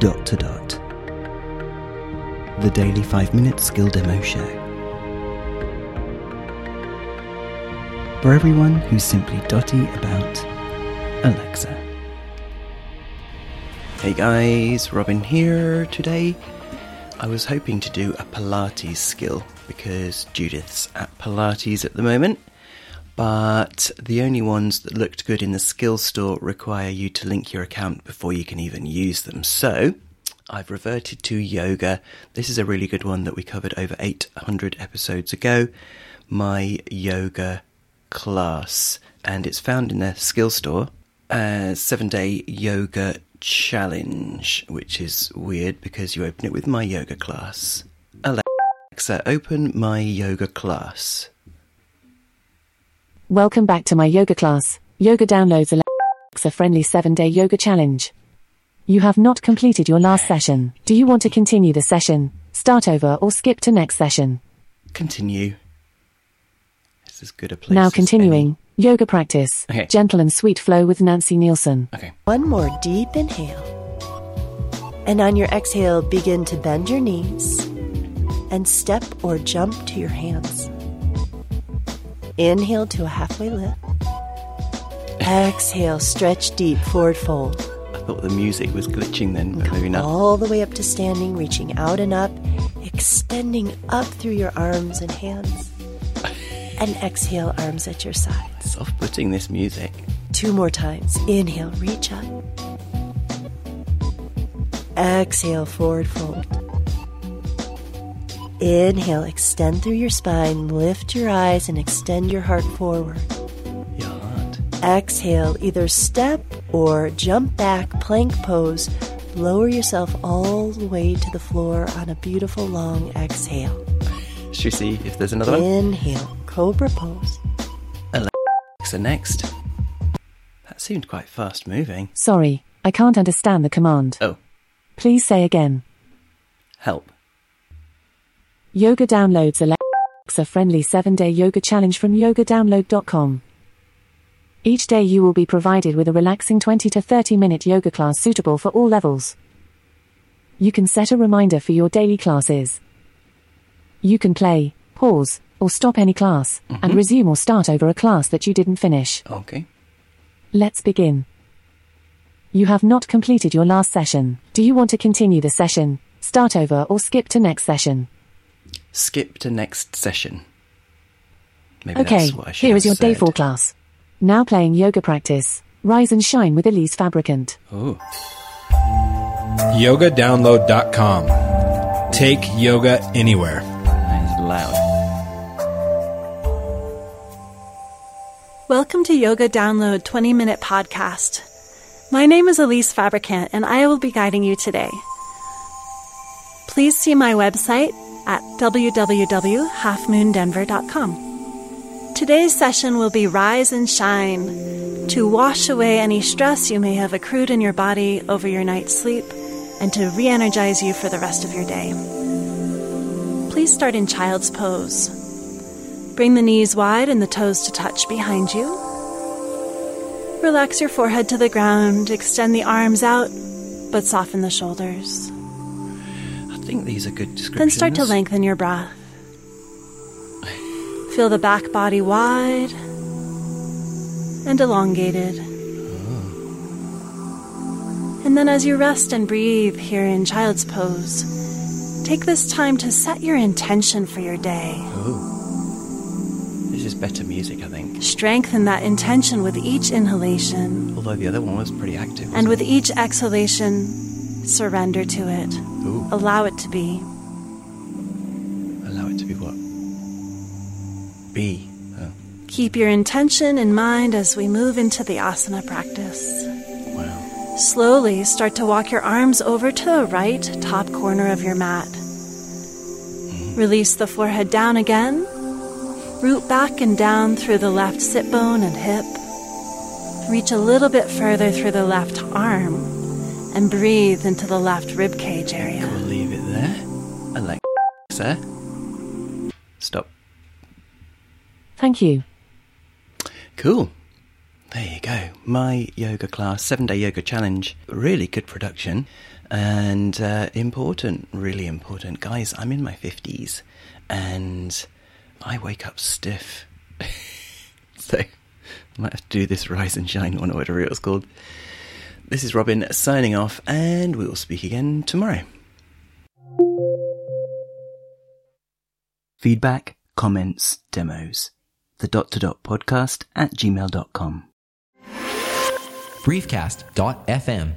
dot to dot. The daily 5 minute skill demo show. For everyone who's simply dotty about Alexa. Hey guys, Robin here. Today I was hoping to do a Pilates skill because Judith's at Pilates at the moment, but the only ones that looked good in the skill store require you to link your account before you can even use them. So I've reverted to yoga. This is a really good one that we covered over 800 episodes ago. My yoga class, and it's found in the skill store. Uh, seven day yoga challenge, which is weird because you open it with my yoga class. Alexa, open my yoga class. Welcome back to my yoga class. Yoga downloads Alexa friendly 7 day yoga challenge. You have not completed your last session. Do you want to continue the session, start over, or skip to next session? Continue. This is good a place. now as continuing. Yoga practice. Okay. Gentle and sweet flow with Nancy Nielsen. Okay. One more deep inhale. And on your exhale, begin to bend your knees and step or jump to your hands. Inhale to a halfway lift. Exhale, stretch deep, forward fold. I thought the music was glitching then, but maybe not. All the way up to standing, reaching out and up, extending up through your arms and hands. And exhale, arms at your sides. Soft putting this music. Two more times. Inhale, reach up. Exhale, forward fold. Inhale, extend through your spine, lift your eyes, and extend your heart forward. Your heart. Exhale, either step or jump back, plank pose. Lower yourself all the way to the floor on a beautiful long exhale. Should we see if there's another one? Inhale, cobra pose. Alexa, next. That seemed quite fast moving. Sorry, I can't understand the command. Oh, Please say again. help. Yoga downloads Alexa friendly 7 day yoga challenge from yogadownload.com. Each day you will be provided with a relaxing 20 to 30 minute yoga class suitable for all levels. You can set a reminder for your daily classes. You can play, pause, or stop any class, and mm-hmm. resume or start over a class that you didn't finish. Okay. Let's begin. You have not completed your last session. Do you want to continue the session, start over, or skip to next session? Skip to next session. Maybe Okay, that's what I should here is your have day 4 class. Now playing yoga practice. Rise and shine with Elise Fabricant. Oh, yogadownload.com. Take yoga anywhere. that is loud. Welcome to Yoga Download 20 Minute Podcast. My name is Elise Fabricant and I will be guiding you today. Please see my website at www.halfmoondenver.com. Today's session will be Rise and Shine to wash away any stress you may have accrued in your body over your night's sleep and to re energize you for the rest of your day. Please start in child's pose. Bring the knees wide and the toes to touch behind you. Relax your forehead to the ground, extend the arms out, but soften the shoulders. Think these are good descriptions. Then start to lengthen your breath. Feel the back body wide and elongated. And then, as you rest and breathe here in child's pose, take this time to set your intention for your day. Oh. This is better music, I think. Strengthen that intention with each inhalation, Although the other one was pretty active. and with it? each exhalation, surrender to it. Ooh, Allow it to be. allow it to be what? Be. Oh, Keep your intention in mind as we move into the asana practice. wow. Slowly start to walk your arms over to the right top corner of your mat. Mm-hmm. Release the forehead down again. Root back and down through the left sit bone and hip. Reach a little bit further through the left arm and breathe into the left rib cage area. We'll leave it there. Alexa, stop. Thank you. Cool. There you go. My yoga class, seven day yoga challenge. Really good production. and uh, important, really important. Guys, I'm in my 50s and I wake up stiff. so I might have to do this Rise and Shine one or whatever it was called. This is Robin signing off, and we will speak again tomorrow. Feedback, comments, demos. The dot to dot podcast at gmail.com. briefcast.fm